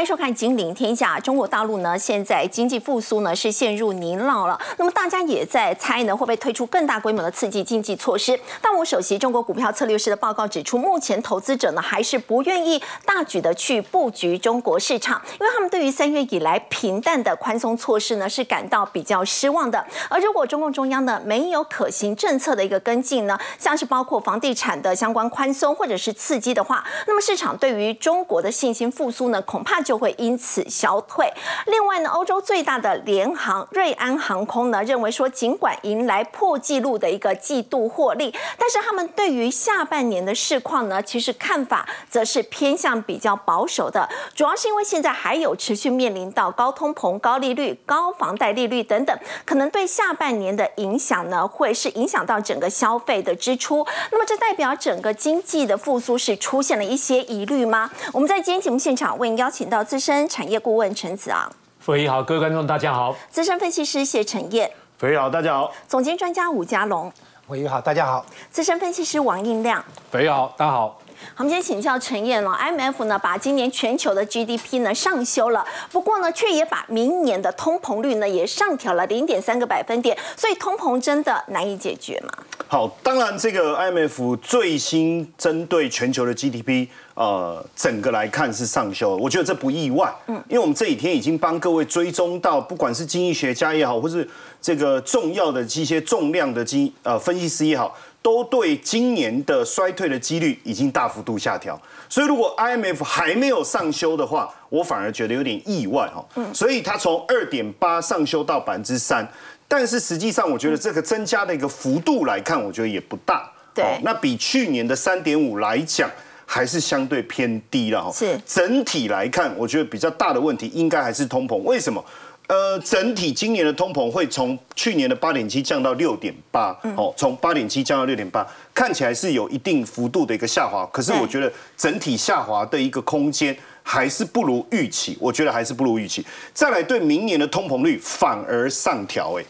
欢迎收看《金陵天下》。中国大陆呢，现在经济复苏呢是陷入泥淖了。那么大家也在猜呢，会不会推出更大规模的刺激经济措施？但我首席中国股票策略师的报告指出，目前投资者呢还是不愿意大举的去布局中国市场，因为他们对于三月以来平淡的宽松措施呢是感到比较失望的。而如果中共中央呢没有可行政策的一个跟进呢，像是包括房地产的相关宽松或者是刺激的话，那么市场对于中国的信心复苏呢，恐怕。就会因此消退。另外呢，欧洲最大的联航瑞安航空呢，认为说，尽管迎来破纪录的一个季度获利，但是他们对于下半年的市况呢，其实看法则是偏向比较保守的。主要是因为现在还有持续面临到高通膨、高利率、高房贷利率等等，可能对下半年的影响呢，会是影响到整个消费的支出。那么这代表整个经济的复苏是出现了一些疑虑吗？我们在今天节目现场为您邀请。到资深产业顾问陈子昂，傅仪好，各位观众大家好；资深分析师谢承彦，傅仪好，大家好；总监专家吴家龙，傅仪好，大家好；资深分析师王应亮，傅仪好，大家好。我们今天请教陈燕了，IMF 呢把今年全球的 GDP 呢上修了，不过呢却也把明年的通膨率呢也上调了零点三个百分点，所以通膨真的难以解决吗？好，当然这个 IMF 最新针对全球的 GDP，呃，整个来看是上修，我觉得这不意外，嗯，因为我们这几天已经帮各位追踪到，不管是经济学家也好，或是这个重要的这些重量的经呃分析师也好。都对今年的衰退的几率已经大幅度下调，所以如果 IMF 还没有上修的话，我反而觉得有点意外哈。嗯，所以它从二点八上修到百分之三，但是实际上我觉得这个增加的一个幅度来看，我觉得也不大。对，那比去年的三点五来讲，还是相对偏低了哈。是，整体来看，我觉得比较大的问题应该还是通膨。为什么？呃，整体今年的通膨会从去年的八点七降到六点八，哦，从八点七降到六点八，看起来是有一定幅度的一个下滑。可是我觉得整体下滑的一个空间还是不如预期，我觉得还是不如预期。再来，对明年的通膨率反而上调，哎，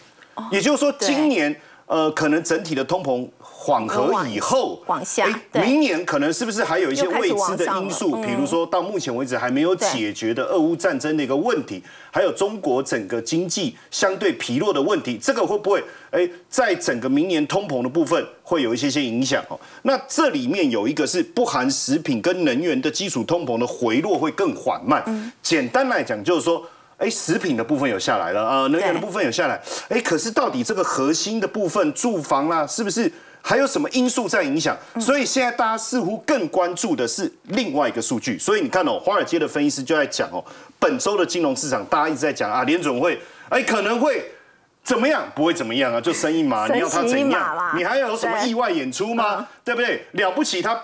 也就是说今年呃，可能整体的通膨。缓和以后，往下，明年可能是不是还有一些未知的因素？比如说到目前为止还没有解决的俄乌战争的一个问题，还有中国整个经济相对疲弱的问题，这个会不会哎，在整个明年通膨的部分会有一些些影响哦？那这里面有一个是不含食品跟能源的基础通膨的回落会更缓慢。简单来讲就是说，哎，食品的部分有下来了啊，能源的部分有下来，哎，可是到底这个核心的部分住房啦，是不是？还有什么因素在影响？所以现在大家似乎更关注的是另外一个数据。所以你看哦，华尔街的分析师就在讲哦，本周的金融市场，大家一直在讲啊，联总会哎可能会怎么样？不会怎么样啊，就升一码，你要他怎样？你还要有什么意外演出吗？对不对？了不起，他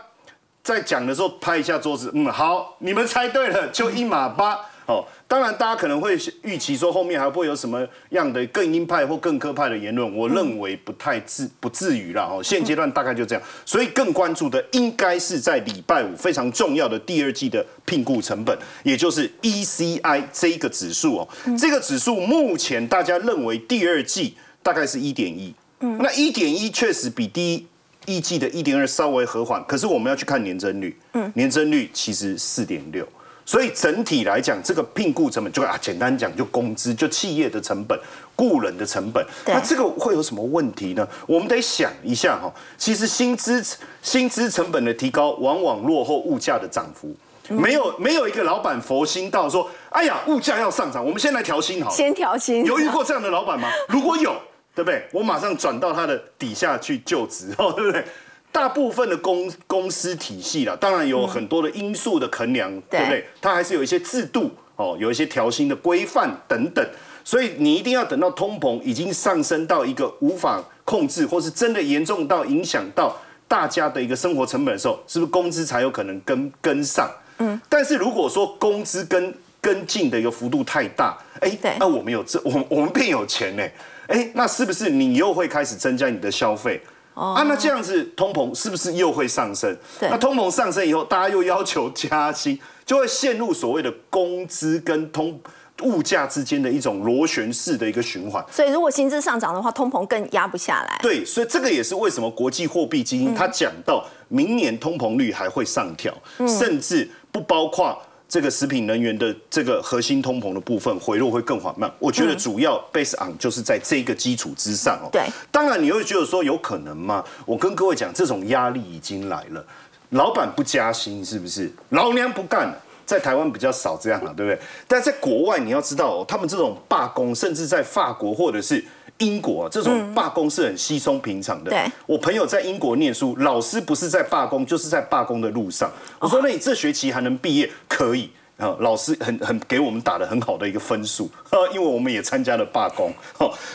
在讲的时候拍一下桌子，嗯，好，你们猜对了，就一码八。哦，当然，大家可能会预期说后面还会有什么样的更鹰派或更科派的言论，我认为不太至不至于了哦。现阶段大概就这样，所以更关注的应该是在礼拜五非常重要的第二季的聘雇成本，也就是 ECI 这一个指数哦。这个指数目前大家认为第二季大概是一点一，嗯，那一点一确实比第一一季的一点二稍微和缓，可是我们要去看年增率，嗯，年增率其实四点六。所以整体来讲，这个聘雇成本就啊，简单讲就工资，就企业的成本、雇人的成本。那这个会有什么问题呢？我们得想一下哈。其实薪资薪资成本的提高，往往落后物价的涨幅。没有没有一个老板佛心到说，哎呀，物价要上涨，我们先来调薪好。先调薪。有遇过这样的老板吗？如果有，对不对？我马上转到他的底下去就职，哦，对不对？大部分的公公司体系啦，当然有很多的因素的衡量，对不对？它还是有一些制度哦，有一些调薪的规范等等。所以你一定要等到通膨已经上升到一个无法控制，或是真的严重到影响到大家的一个生活成本的时候，是不是工资才有可能跟跟上？嗯。但是如果说工资跟跟进的一个幅度太大，哎，那我们有这，我我们变有钱呢？哎，那是不是你又会开始增加你的消费？啊，那这样子通膨是不是又会上升？那通膨上升以后，大家又要求加薪，就会陷入所谓的工资跟通物价之间的一种螺旋式的一个循环。所以，如果薪资上涨的话，通膨更压不下来。对，所以这个也是为什么国际货币基金它讲到明年通膨率还会上调，甚至不包括这个食品能源的这个核心通膨的部分回落会更缓慢。我觉得主要 base on 就是在这个基础之上哦。对，当然你会觉得说有可能吗？我跟各位讲，这种压力已经来了，老板不加薪是不是？老娘不干了。在台湾比较少这样了，对不对？但在国外你要知道哦，他们这种罢工，甚至在法国或者是英国，这种罢工是很稀松平常的。对，我朋友在英国念书，老师不是在罢工，就是在罢工的路上。我说，那你这学期还能毕业？可以啊，老师很很给我们打了很好的一个分数，因为我们也参加了罢工。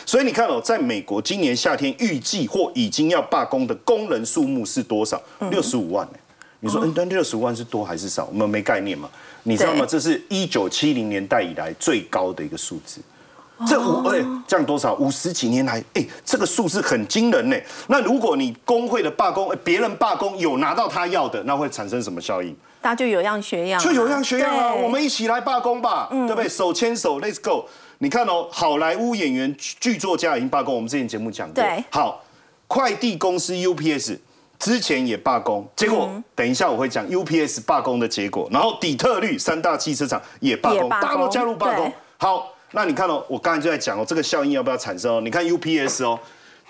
所以你看哦，在美国今年夏天预计或已经要罢工的工人数目是多少？六十五万你说，嗯，但六十五万是多还是少？我们没概念嘛？你知道吗？这是一九七零年代以来最高的一个数字。这五哎降多少？五十几年来，哎，这个数字很惊人呢。那如果你工会的罢工，别人罢工有拿到他要的，那会产生什么效应？大家就有样学样，就有样学样啊！我们一起来罢工吧，对不对？手牵手，Let's go！你看哦，好莱坞演员、剧作家已经罢工。我们之前节目讲过，对，好，快递公司 UPS。之前也罢工，结果等一下我会讲 UPS 罢工的结果，然后底特律三大汽车厂也罢工，大家都加入罢工。好，那你看哦，我刚才就在讲哦，这个效应要不要产生哦？你看 UPS 哦，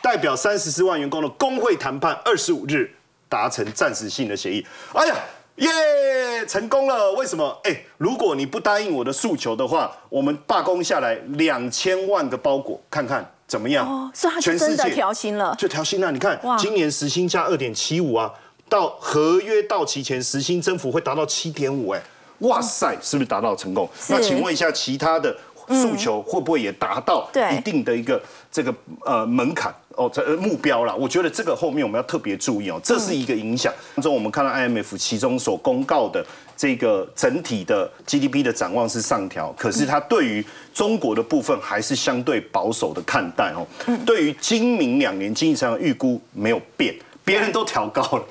代表三十四万员工的工会谈判二十五日达成暂时性的协议。哎呀，耶，成功了！为什么？哎，如果你不答应我的诉求的话，我们罢工下来两千万个包裹，看看。怎么样？哦，是他全世界调薪了，就调薪了。你看，今年时薪加二点七五啊，到合约到期前，时薪增幅会达到七点五。哎，哇塞，是不是达到成功？那请问一下，其他的诉求会不会也达到一定的一个这个呃门槛？哦，这目标了，我觉得这个后面我们要特别注意哦，这是一个影响。当中我们看到 IMF 其中所公告的这个整体的 GDP 的展望是上调，可是它对于中国的部分还是相对保守的看待哦。对于今明两年经济上的预估没有变，别人都调高了。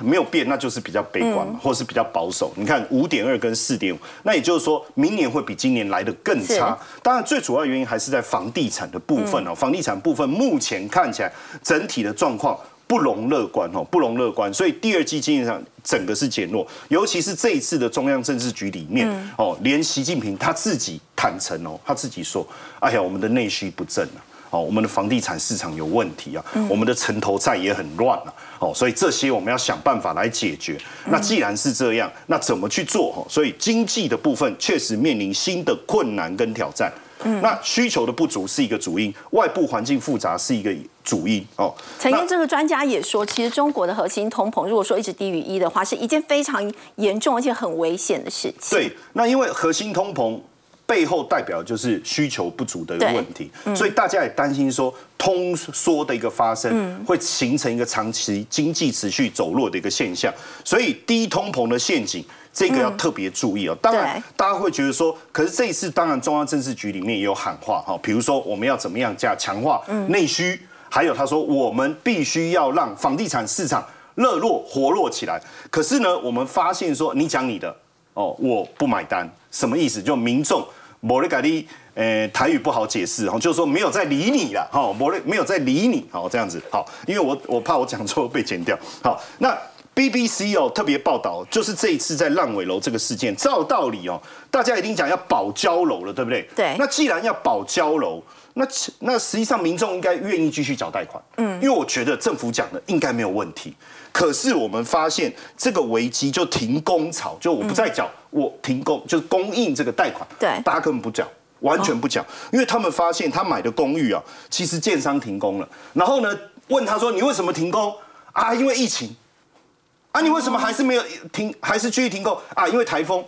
没有变，那就是比较悲观嘛，或是比较保守。你看五点二跟四点五，那也就是说明年会比今年来的更差。当然，最主要原因还是在房地产的部分哦。房地产部分目前看起来整体的状况不容乐观哦，不容乐观。所以第二季经济上整个是减弱，尤其是这一次的中央政治局里面哦，连习近平他自己坦诚哦，他自己说：“哎呀，我们的内需不振啊。”哦，我们的房地产市场有问题啊，我们的城投债也很乱啊，哦，所以这些我们要想办法来解决。那既然是这样，那怎么去做？哈，所以经济的部分确实面临新的困难跟挑战。嗯，那需求的不足是一个主因，外部环境复杂是一个主因。哦，曾经这个专家也说，其实中国的核心通膨如果说一直低于一的话，是一件非常严重而且很危险的事情。对，那因为核心通膨。背后代表就是需求不足的一个问题，所以大家也担心说通缩的一个发生会形成一个长期经济持续走弱的一个现象，所以低通膨的陷阱这个要特别注意哦。当然，大家会觉得说，可是这一次当然中央政治局里面也有喊话哈，比如说我们要怎么样加强化内需，还有他说我们必须要让房地产市场热络活络起来。可是呢，我们发现说你讲你的哦，我不买单，什么意思？就民众。摩雷咖喱，呃，台语不好解释哈，就是说没有在理你了哈，摩雷没有在理你，好这样子，好，因为我我怕我讲错被剪掉，好，那 BBC 哦特别报道，就是这一次在烂尾楼这个事件，照道理哦，大家一定讲要保交楼了，对不对？对。那既然要保交楼，那那实际上民众应该愿意继续缴贷款，嗯，因为我觉得政府讲的应该没有问题。可是我们发现这个危机就停工潮，就我不再缴，我停工就是供应这个贷款，对，大家根本不缴，完全不缴，因为他们发现他买的公寓啊，其实建商停工了，然后呢问他说你为什么停工啊？因为疫情啊？你为什么还是没有停，还是继续停工啊？因为台风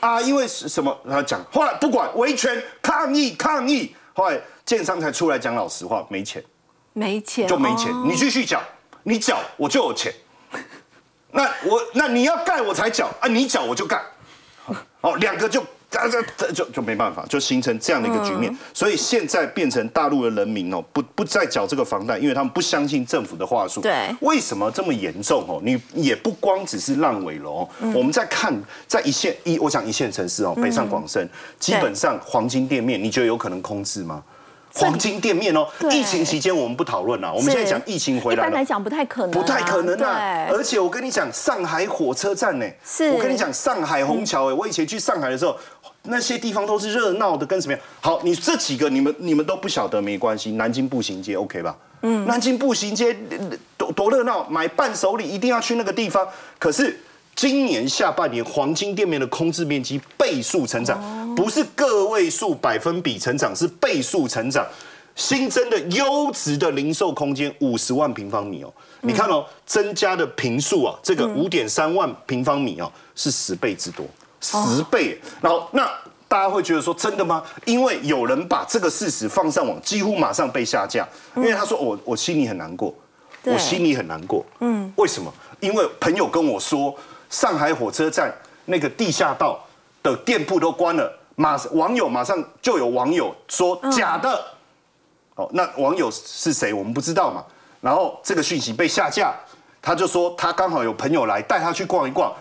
啊？因为什么？他讲后来不管维权抗议抗议，后来建商才出来讲老实话，没钱，没钱就没钱，你继续缴。你缴我就有钱，那我那你要盖我才缴啊，你缴我就盖，哦，两个就啊这就就没办法，就形成这样的一个局面。所以现在变成大陆的人民哦，不不再缴这个房贷，因为他们不相信政府的话术。对，为什么这么严重哦？你也不光只是烂尾楼，我们在看在一线一，我讲一线城市哦，北上广深，基本上黄金店面，你觉得有可能空置吗？黄金店面哦。疫情期间我们不讨论了，我们现在讲疫情回来一般来讲不太可能，不太可能啊。而且我跟你讲，上海火车站呢，是我跟你讲上海虹桥哎，我以前去上海的时候，那些地方都是热闹的，跟什么样？好，你这几个你们你们都不晓得没关系，南京步行街 OK 吧？嗯，南京步行街多多热闹，买伴手礼一定要去那个地方。可是今年下半年黄金店面的空置面积倍数成长，不是个位数百分比成长，是倍数成长。新增的优质的零售空间五十万平方米哦，你看哦，增加的平数啊，这个五点三万平方米哦，是十倍之多，十倍。然后那。大家会觉得说真的吗？因为有人把这个事实放上网，几乎马上被下架。因为他说我我心里很难过，我心里很难过。嗯，为什么？因为朋友跟我说，上海火车站那个地下道的店铺都关了，马网友马上就有网友说假的。哦，那网友是谁？我们不知道嘛。然后这个讯息被下架，他就说他刚好有朋友来带他去逛一逛，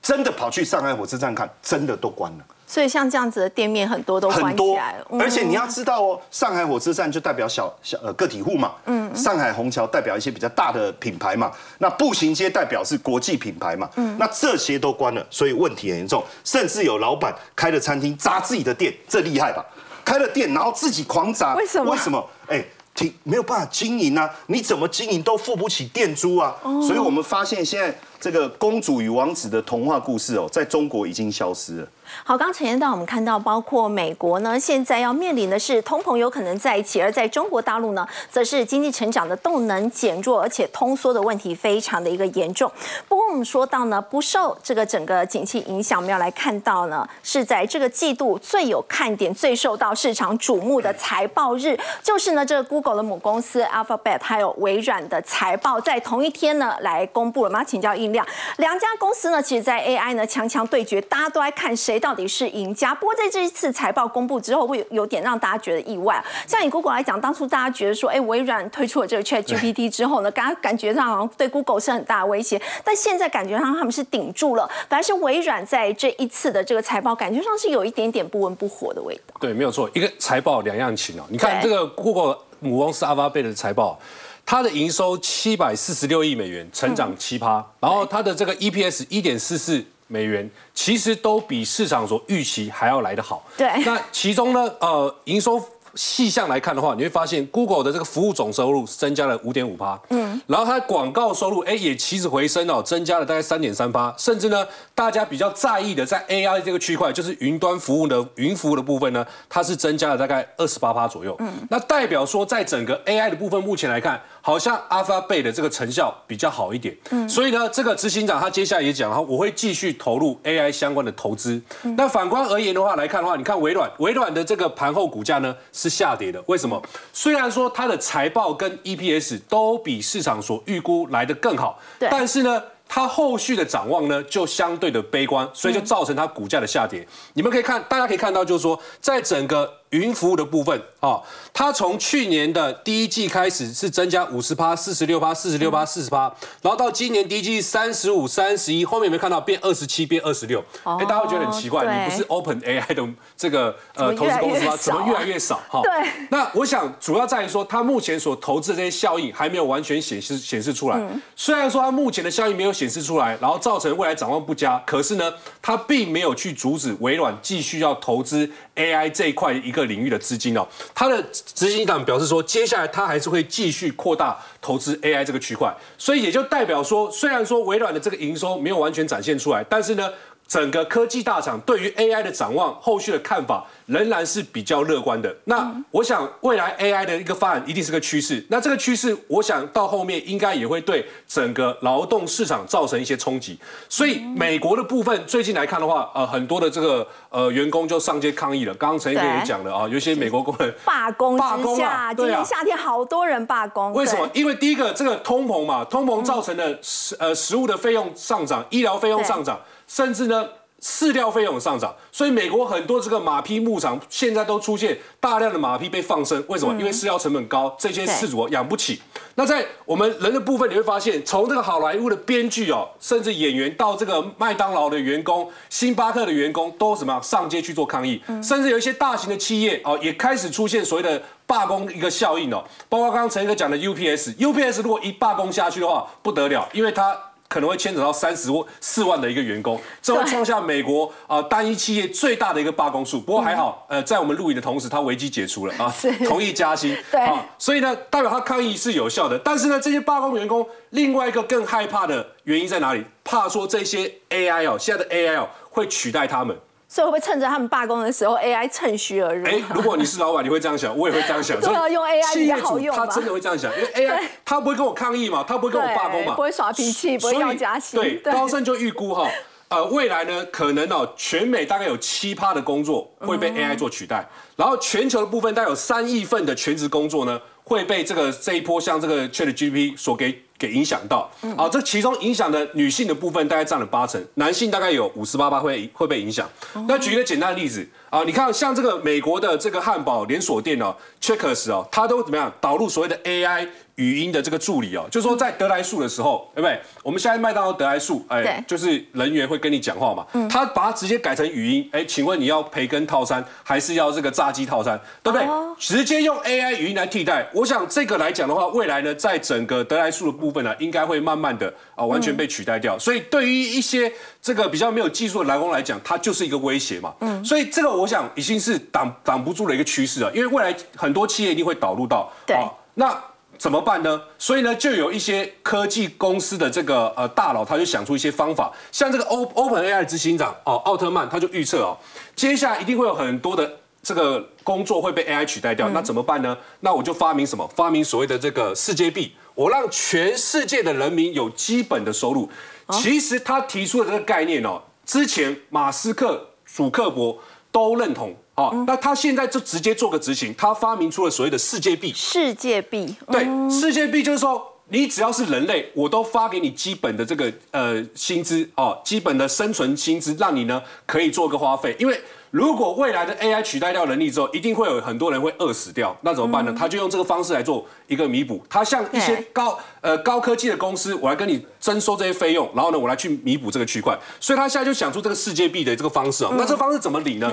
真的跑去上海火车站看，真的都关了。所以像这样子的店面很多都关起来了，而且你要知道哦，上海火车站就代表小小呃个体户嘛，嗯，上海虹桥代表一些比较大的品牌嘛，那步行街代表是国际品牌嘛，嗯，那这些都关了，所以问题很严重，甚至有老板开了餐厅砸自己的店，这厉害吧？开了店然后自己狂砸，为什么？为什么？哎，挺没有办法经营啊，你怎么经营都付不起店租啊，所以我们发现现在这个公主与王子的童话故事哦，在中国已经消失了。好，刚前一段我们看到，包括美国呢，现在要面临的是通膨有可能在一起；而在中国大陆呢，则是经济成长的动能减弱，而且通缩的问题非常的一个严重。不过我们说到呢，不受这个整个景气影响，我们要来看到呢，是在这个季度最有看点、最受到市场瞩目的财报日，就是呢，这个 Google 的母公司 Alphabet 还有微软的财报在同一天呢来公布了。我们要请教印量，两家公司呢，其实在 AI 呢强强对决，大家都在看谁。到底是赢家。不过在这一次财报公布之后，会有点让大家觉得意外。像以 Google 来讲，当初大家觉得说，哎，微软推出了这个 Chat GPT 之后呢，感感觉上好像对 Google 是很大的威胁。但现在感觉上他们是顶住了，反而是微软在这一次的这个财报，感觉上是有一点点不温不火的味道。对，没有错，一个财报两样情哦。你看这个 Google 母公司 Alphabet 的财报，它的营收七百四十六亿美元，成长七趴，然后它的这个 EPS 一点四四。美元其实都比市场所预期还要来得好。对，那其中呢，呃，营收。细项来看的话，你会发现 Google 的这个服务总收入增加了五点五趴，嗯，然后它的广告收入哎也起死回生哦，增加了大概三点三趴，甚至呢，大家比较在意的在 AI 这个区块，就是云端服务的云服务的部分呢，它是增加了大概二十八趴左右，嗯，那代表说在整个 AI 的部分，目前来看，好像 Alphabet 的这个成效比较好一点，嗯，所以呢，这个执行长他接下来也讲了，我会继续投入 AI 相关的投资。那反观而言的话来看的话，你看微软，微软的这个盘后股价呢？是下跌的，为什么？虽然说它的财报跟 EPS 都比市场所预估来的更好，但是呢，它后续的展望呢就相对的悲观，所以就造成它股价的下跌。你们可以看，大家可以看到，就是说，在整个。云服务的部分啊，它从去年的第一季开始是增加五十趴、四十六趴、四十六趴、四十趴，然后到今年第一季三十五、三十一，后面有没有看到变二十七、变二十六？哎，大家会觉得很奇怪，你不是 Open AI 的这个呃投资公司吗？怎么越来越少？哈，对。那我想主要在于说，它目前所投资的这些效应还没有完全显示显示出来。虽然说它目前的效应没有显示出来，然后造成未来展望不佳，可是呢，它并没有去阻止微软继续要投资 AI 这一块一个。领域的资金哦，他的执行长表示说，接下来他还是会继续扩大投资 AI 这个区块，所以也就代表说，虽然说微软的这个营收没有完全展现出来，但是呢。整个科技大厂对于 AI 的展望，后续的看法仍然是比较乐观的。那我想未来 AI 的一个发展一定是个趋势。那这个趋势，我想到后面应该也会对整个劳动市场造成一些冲击。所以美国的部分最近来看的话，呃，很多的这个呃员工就上街抗议了。刚刚陈毅哥也讲了啊，有一些美国工人罢工罢工啊，今年夏天好多人罢工。为什么？因为第一个这个通膨嘛，通膨造成的食呃食物的费用上涨，医疗费用上涨。甚至呢，饲料费用上涨，所以美国很多这个马匹牧场现在都出现大量的马匹被放生。为什么？因为饲料成本高，这些饲主养不起。那在我们人的部分，你会发现，从这个好莱坞的编剧哦，甚至演员到这个麦当劳的员工、星巴克的员工，都什么上街去做抗议，甚至有一些大型的企业哦，也开始出现所谓的罢工一个效应哦。包括刚刚陈哥讲的 UPS，UPS 如果一罢工下去的话，不得了，因为它。可能会牵扯到三十万四万的一个员工，这会创下美国啊单一企业最大的一个罢工数。不过还好，呃，在我们录影的同时，他危机解除了啊，同意加薪。对，所以呢，代表他抗议是有效的。但是呢，这些罢工员工另外一个更害怕的原因在哪里？怕说这些 AI 哦，现在的 AI 哦会取代他们。所以会不会趁着他们罢工的时候，AI 趁虚而入？哎，如果你是老板，你会这样想，我也会这样想。对啊，用 AI 比较好用他真的会这样想，因为 AI 他不会跟我抗议嘛，他不会跟我罢工嘛，不会耍脾气，不会要加薪。对，高盛就预估哈，呃，未来呢，可能哦，全美大概有七趴的工作会被 AI 做取代，然后全球的部分大概有三亿份的全职工作呢，会被这个这一波像这个 ChatGPT 所给。给影响到，啊，这其中影响的女性的部分大概占了八成，男性大概有五十八八会会被影响。那举一个简单的例子啊，你看像这个美国的这个汉堡连锁店哦，Checkers 哦，它都怎么样导入所谓的 AI。语音的这个助理哦，就是说在得来速的时候，对不对？我们现在麦当劳得来速，哎，就是人员会跟你讲话嘛，他把它直接改成语音，哎，请问你要培根套餐还是要这个炸鸡套餐，对不对？直接用 AI 语音来替代，我想这个来讲的话，未来呢，在整个得来速的部分呢，应该会慢慢的啊完全被取代掉。所以对于一些这个比较没有技术的蓝工来讲，它就是一个威胁嘛。嗯，所以这个我想已经是挡挡不住的一个趋势了，因为未来很多企业一定会导入到，对，那。怎么办呢？所以呢，就有一些科技公司的这个呃大佬，他就想出一些方法，像这个 O Open AI 执行长哦，奥特曼他就预测哦，接下来一定会有很多的这个工作会被 AI 取代掉，那怎么办呢？那我就发明什么？发明所谓的这个世界币，我让全世界的人民有基本的收入。其实他提出的这个概念哦，之前马斯克、祖克伯都认同。哦，那他现在就直接做个执行，他发明出了所谓的世界币。世界币，对，世界币就是说，你只要是人类，我都发给你基本的这个呃薪资哦，基本的生存薪资，让你呢可以做个花费。因为如果未来的 AI 取代掉人力之后，一定会有很多人会饿死掉，那怎么办呢？他就用这个方式来做一个弥补。他像一些高呃高科技的公司，我来跟你征收这些费用，然后呢，我来去弥补这个区块。所以他现在就想出这个世界币的这个方式哦。那这方式怎么理呢？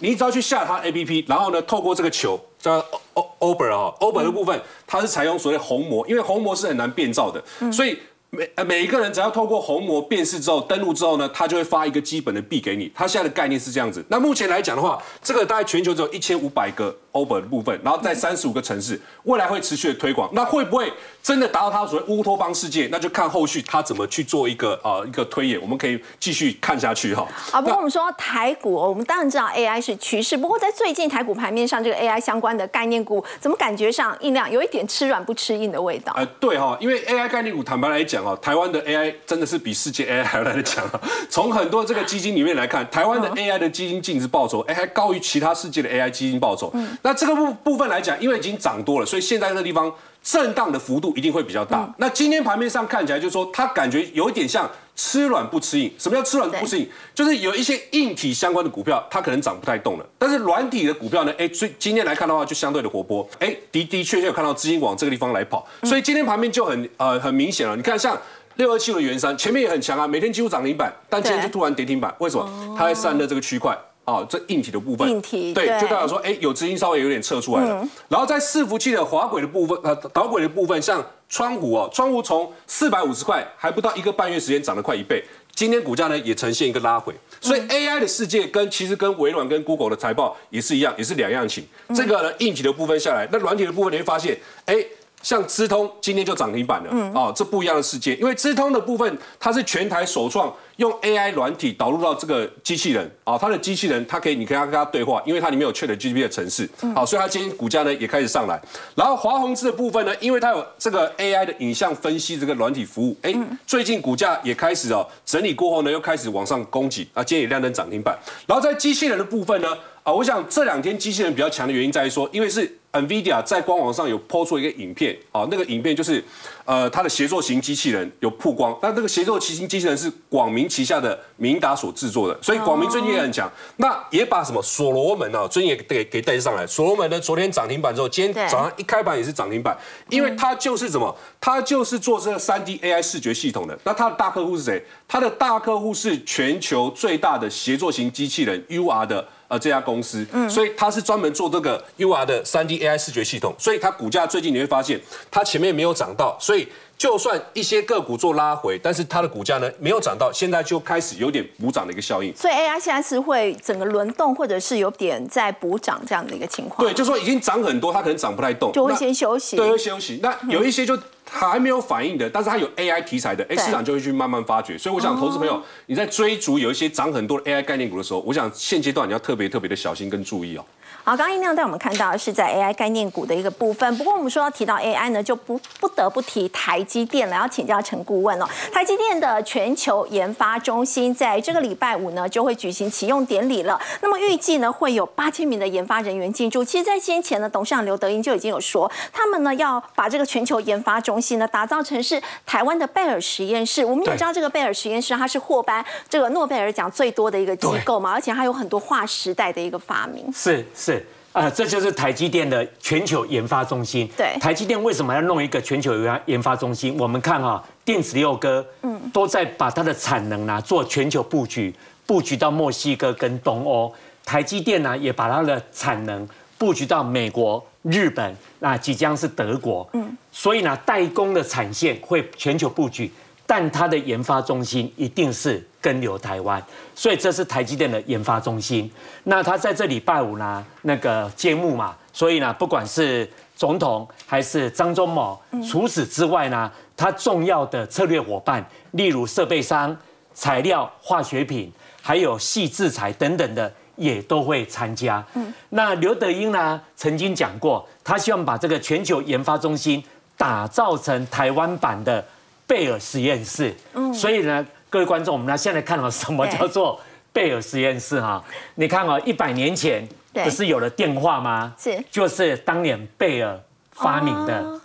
你只要去下它 A P P，然后呢，透过这个球叫 O Ober 啊，Ober 的部分，它是采用所谓虹膜，因为虹膜是很难变造的，所以。每呃每一个人只要透过虹膜辨识之后登录之后呢，他就会发一个基本的币给你。他现在的概念是这样子。那目前来讲的话，这个大概全球只有一千五百个 Uber 的部分，然后在三十五个城市，未来会持续的推广。那会不会真的达到他所谓乌托邦世界？那就看后续他怎么去做一个呃一个推演。我们可以继续看下去哈。啊，不过我们说台股，我们当然知道 AI 是趋势。不过在最近台股盘面上，这个 AI 相关的概念股，怎么感觉上印量有一点吃软不吃硬的味道？呃，对哈，因为 AI 概念股，坦白来讲啊，台湾的 AI。真的是比世界 AI 还要来的强啊！从很多这个基金里面来看，台湾的 AI 的基金净值报酬，哎，还高于其他世界的 AI 基金报酬。那这个部部分来讲，因为已经涨多了，所以现在这个地方震荡的幅度一定会比较大。那今天盘面上看起来，就是说它感觉有一点像吃软不吃硬。什么叫吃软不吃硬？就是有一些硬体相关的股票，它可能涨不太动了。但是软体的股票呢，哎，最今天来看的话，就相对的活泼。哎，的的确确有看到资金往这个地方来跑，所以今天盘面就很呃很明显了。你看像。六二七的元山前面也很强啊，每天几乎涨停板，但今天就突然跌停板，为什么？它在散热这个区块啊，这硬体的部分，硬体对，就代表说，哎，有资金稍微有点撤出来了。然后在伺服器的滑轨的部分，呃，导轨的部分，像窗户哦，窗户从四百五十块还不到一个半月时间涨了快一倍，今天股价呢也呈现一个拉回。所以 AI 的世界跟其实跟微软跟 Google 的财报也是一样，也是两样情。这个呢，硬体的部分下来，那软体的部分你会发现，哎。像资通今天就涨停板了，啊，这不一样的世界，因为资通的部分它是全台首创用 AI 软体导入到这个机器人，啊，它的机器人它可以你可以跟它对话，因为它里面有 ChatGPT 的程式，好，所以它今天股价呢也开始上来。然后华宏资的部分呢，因为它有这个 AI 的影像分析这个软体服务，哎，最近股价也开始哦整理过后呢又开始往上攻击，啊，今天也亮灯涨停板。然后在机器人的部分呢。啊，我想这两天机器人比较强的原因在于说，因为是 NVIDIA 在官网上有抛出一个影片，啊，那个影片就是，呃，它的协作型机器人有曝光，那这个协作型机器人是广明旗下的明达所制作的，所以广明最近也很强。那也把什么所罗门啊，最近也给给带上来。所罗门呢，昨天涨停板之后，今天早上一开盘也是涨停板，因为它就是什么，它就是做这个三 D AI 视觉系统的。那它的大客户是谁？它的大客户是全球最大的协作型机器人 UR 的。呃，这家公司，嗯，所以它是专门做这个 UR 的三 D AI 视觉系统，所以它股价最近你会发现，它前面没有涨到，所以就算一些个股做拉回，但是它的股价呢没有涨到，现在就开始有点补涨的一个效应。所以 AI 现在是会整个轮动，或者是有点在补涨这样的一个情况。对，就说已经涨很多，它可能涨不太动，就会先休息。对，会休息。那有一些就。还没有反应的，但是它有 AI 题材的，哎，市场就会去慢慢发掘。所以我想，投资朋友你在追逐有一些涨很多的 AI 概念股的时候，我想现阶段你要特别特别的小心跟注意哦。好，刚刚音量带我们看到是在 AI 概念股的一个部分。不过我们说要提到 AI 呢，就不不得不提台积电了。要请教陈顾问哦，台积电的全球研发中心在这个礼拜五呢就会举行启用典礼了。那么预计呢会有八千名的研发人员进驻。其实，在先前呢，董事长刘德英就已经有说，他们呢要把这个全球研发中心呢打造成是台湾的贝尔实验室。我们也知道这个贝尔实验室它是获颁这个诺贝尔奖最多的一个机构嘛，而且它有很多划时代的一个发明。是是。啊，这就是台积电的全球研发中心。对，台积电为什么要弄一个全球研发研发中心？我们看哈，电子六哥，嗯，都在把它的产能呢做全球布局，布局到墨西哥跟东欧。台积电呢也把它的产能布局到美国、日本，那即将是德国。嗯，所以呢，代工的产线会全球布局。但它的研发中心一定是跟留台湾，所以这是台积电的研发中心。那他在这礼拜五呢，那个揭幕嘛，所以呢，不管是总统还是张忠谋，除此之外呢，他重要的策略伙伴，例如设备商、材料、化学品，还有细制材等等的，也都会参加。那刘德英呢，曾经讲过，他希望把这个全球研发中心打造成台湾版的。贝尔实验室，所以呢，各位观众，我们来现在看到什么叫做贝尔实验室哈？你看哦，一百年前不是有了电话吗？是，就是当年贝尔发明的。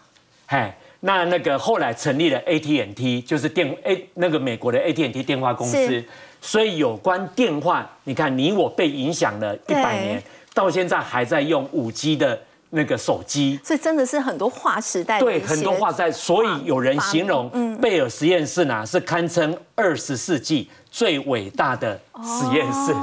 嘿，那那个后来成立了 AT&T，就是电 A 那个美国的 AT&T 电话公司。所以有关电话，你看你我被影响了一百年，到现在还在用五 G 的。那个手机，所以真的是很多划时代。对，很多划在，所以有人形容贝尔实验室呢是堪称二十世纪最伟大的实验室。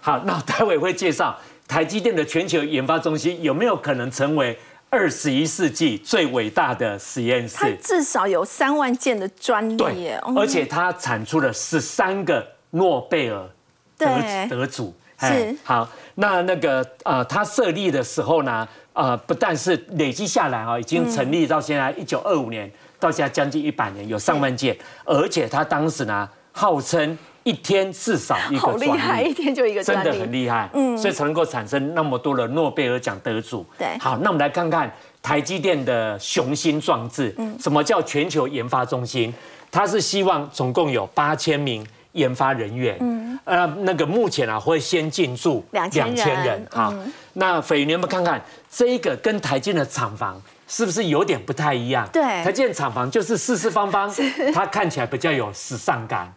好，那待会会介绍台积电的全球研发中心有没有可能成为二十一世纪最伟大的实验室？它至少有三万件的专利，而且它产出了十三个诺贝尔得得主。是好，那那个呃，它设立的时候呢？呃，不但是累积下来啊，已经成立到现在一九二五年，到现在将近一百年，有上万件，而且他当时呢，号称一天至少一个好厉害，一天就一个真的很厉害，嗯，所以才能够产生那么多的诺贝尔奖得主。对，好，那我们来看看台积电的雄心壮志。嗯，什么叫全球研发中心？它是希望总共有八千名研发人员。嗯，呃，那个目前啊会先进驻两千人。啊，那斐云，你们看看。这一个跟台建的厂房是不是有点不太一样？对，台积厂房就是四四方方，它看起来比较有时尚感。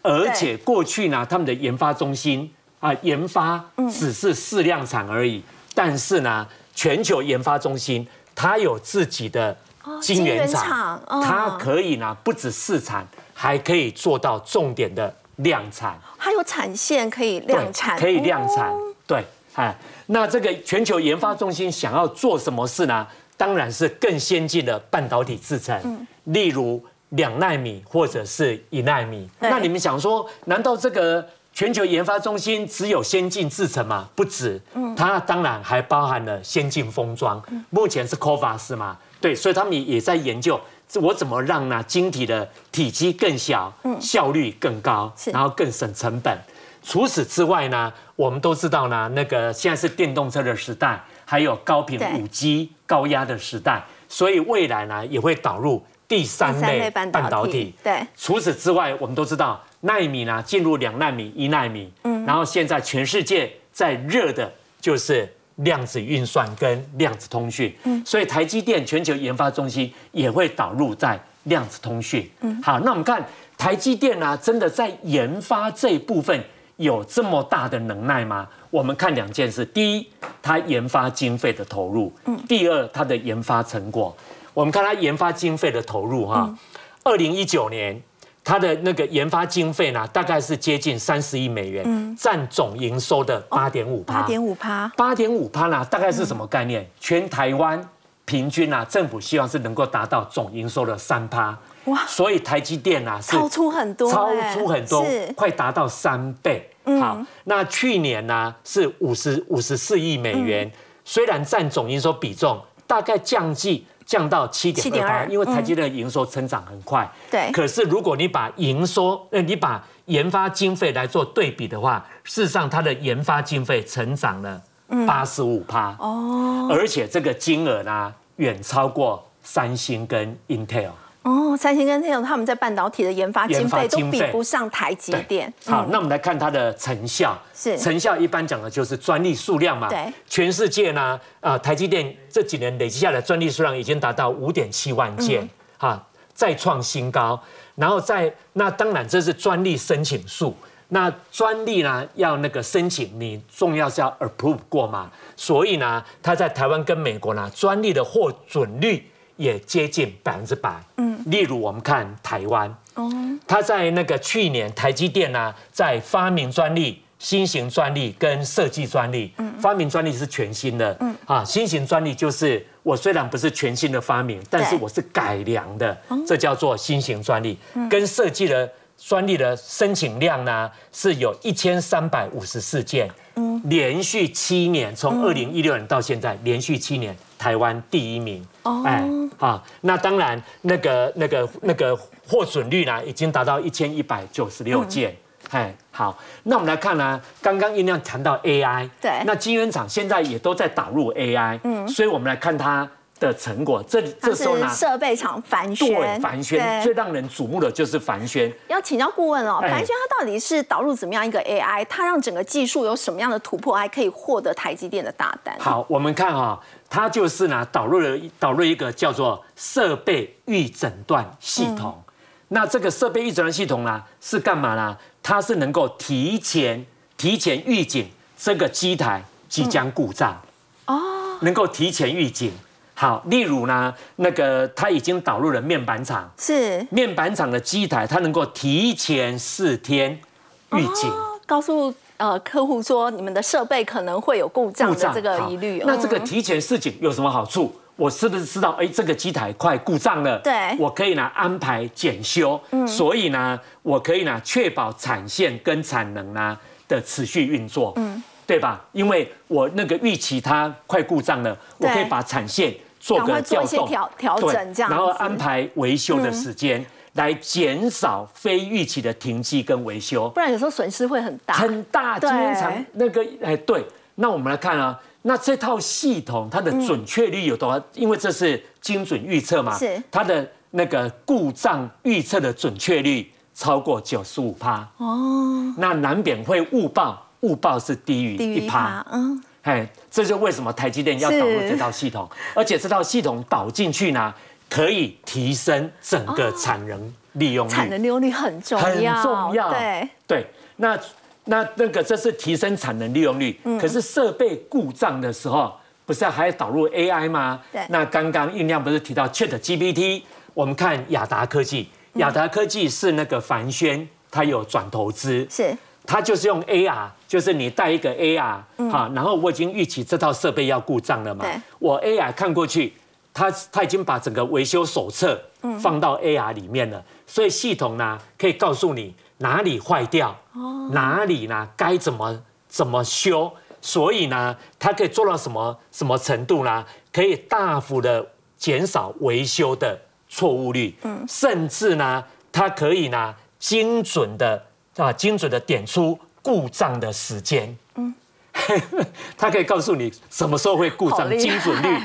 而且过去呢，他们的研发中心啊，研发只是试量产而已。但是呢，全球研发中心它有自己的晶圆厂，它可以呢不止试产，还可以做到重点的量产。还有产线可以量产，可以量产。对，哎。那这个全球研发中心想要做什么事呢？当然是更先进的半导体制程，例如两纳米或者是一纳米。那你们想说，难道这个全球研发中心只有先进制程吗？不止，它当然还包含了先进封装。目前是 c o v a s 嘛，对，所以他们也在研究，我怎么让呢晶体的体积更小，效率更高，然后更省成本。除此之外呢，我们都知道呢，那个现在是电动车的时代，还有高频五 G 高压的时代，所以未来呢也会导入第三类半导体。对。除此之外，我们都知道纳米呢进入两纳米、一纳米，嗯，然后现在全世界在热的就是量子运算跟量子通讯。嗯，所以台积电全球研发中心也会导入在量子通讯。嗯，好，那我们看台积电呢，真的在研发这一部分有这么大的能耐吗？我们看两件事：第一，它研发经费的投入；嗯，第二，它的研发成果。我们看它研发经费的投入，哈，二零一九年。它的那个研发经费呢，大概是接近三十亿美元，占总营收的八点五趴。八点五趴，八点五趴呢，大概是什么概念？全台湾平均啊，政府希望是能够达到总营收的三趴。哇！所以台积电啊，超出很多，超出很多，快达到三倍。好，那去年呢是五十五十四亿美元，虽然占总营收比重大概降至。降到七点二，因为台积电的营收成长很快。对。可是如果你把营收，呃，你把研发经费来做对比的话，事实上它的研发经费成长了八十五趴。哦。而且这个金额呢，远超过三星跟 Intel。哦，三星跟那种他们在半导体的研发经费都比不上台积电。好，那我们来看它的成效。是成效一般讲的就是专利数量嘛。对。全世界呢，啊，台积电这几年累积下来专利数量已经达到五点七万件，哈，再创新高。然后在那当然这是专利申请数，那专利呢要那个申请，你重要是要 approve 过嘛。所以呢，它在台湾跟美国呢，专利的获准率。也接近百分之百。嗯，例如我们看台湾，哦，它在那个去年台积电呢，在发明专利、新型专利跟设计专利，嗯，发明专利是全新的，嗯，啊，新型专利就是我虽然不是全新的发明，但是我是改良的，这叫做新型专利。跟设计的专利的申请量呢，是有一千三百五十四件，嗯，连续七年，从二零一六年到现在，连续七年。台湾第一名，哎，好，那当然，那个、那个、那个获准率呢，已经达到一千一百九十六件，哎，好，那我们来看呢，刚刚音量谈到 AI，对，那晶圆厂现在也都在导入 AI，嗯，所以我们来看它。的成果，这这时候呢，设备厂凡轩，对，凡轩最让人瞩目的就是凡轩。要请教顾问哦，凡轩它到底是导入怎么样一个 AI？它让整个技术有什么样的突破，还可以获得台积电的大单？好，我们看哈，它就是呢导入了导入一个叫做设备预诊断系统。那这个设备预诊断系统呢是干嘛呢？它是能够提前提前预警这个机台即将故障哦，能够提前预警。好，例如呢，那个他已经导入了面板厂，是面板厂的机台，它能够提前四天预警，告诉呃客户说你们的设备可能会有故障的这个疑虑。那这个提前示警有什么好处？我是不是知道哎这个机台快故障了？对，我可以呢安排检修，所以呢我可以呢确保产线跟产能呢的持续运作，嗯，对吧？因为我那个预期它快故障了，我可以把产线。做个调动，调调整这样，然后安排维修的时间，来减少非预期的停机跟维修。不然有时候损失会很大，很大。今天厂那个，哎，对。那我们来看啊，那这套系统它的准确率有多少？因为这是精准预测嘛，是它的那个故障预测的准确率超过九十五趴。哦，那难免会误报，误报是低于一趴。嗯。哎，这就为什么台积电要导入这套系统，而且这套系统导进去呢，可以提升整个产能利用率。产能利用率很重要，很重要。对对，那那那个这是提升产能利用率。嗯。可是设备故障的时候，不是还要导入 AI 吗？对。那刚刚印亮不是提到 ChatGPT？我们看雅达科技，雅达科技是那个凡轩，它有转投资。是。它就是用 AR，就是你带一个 AR，哈，然后我已经预期这套设备要故障了嘛，我 AR 看过去，它它已经把整个维修手册放到 AR 里面了，所以系统呢可以告诉你哪里坏掉，哪里呢该怎么怎么修，所以呢它可以做到什么什么程度呢？可以大幅的减少维修的错误率，甚至呢它可以呢精准的。啊，精准的点出故障的时间，嗯，它可以告诉你什么时候会故障，精准率，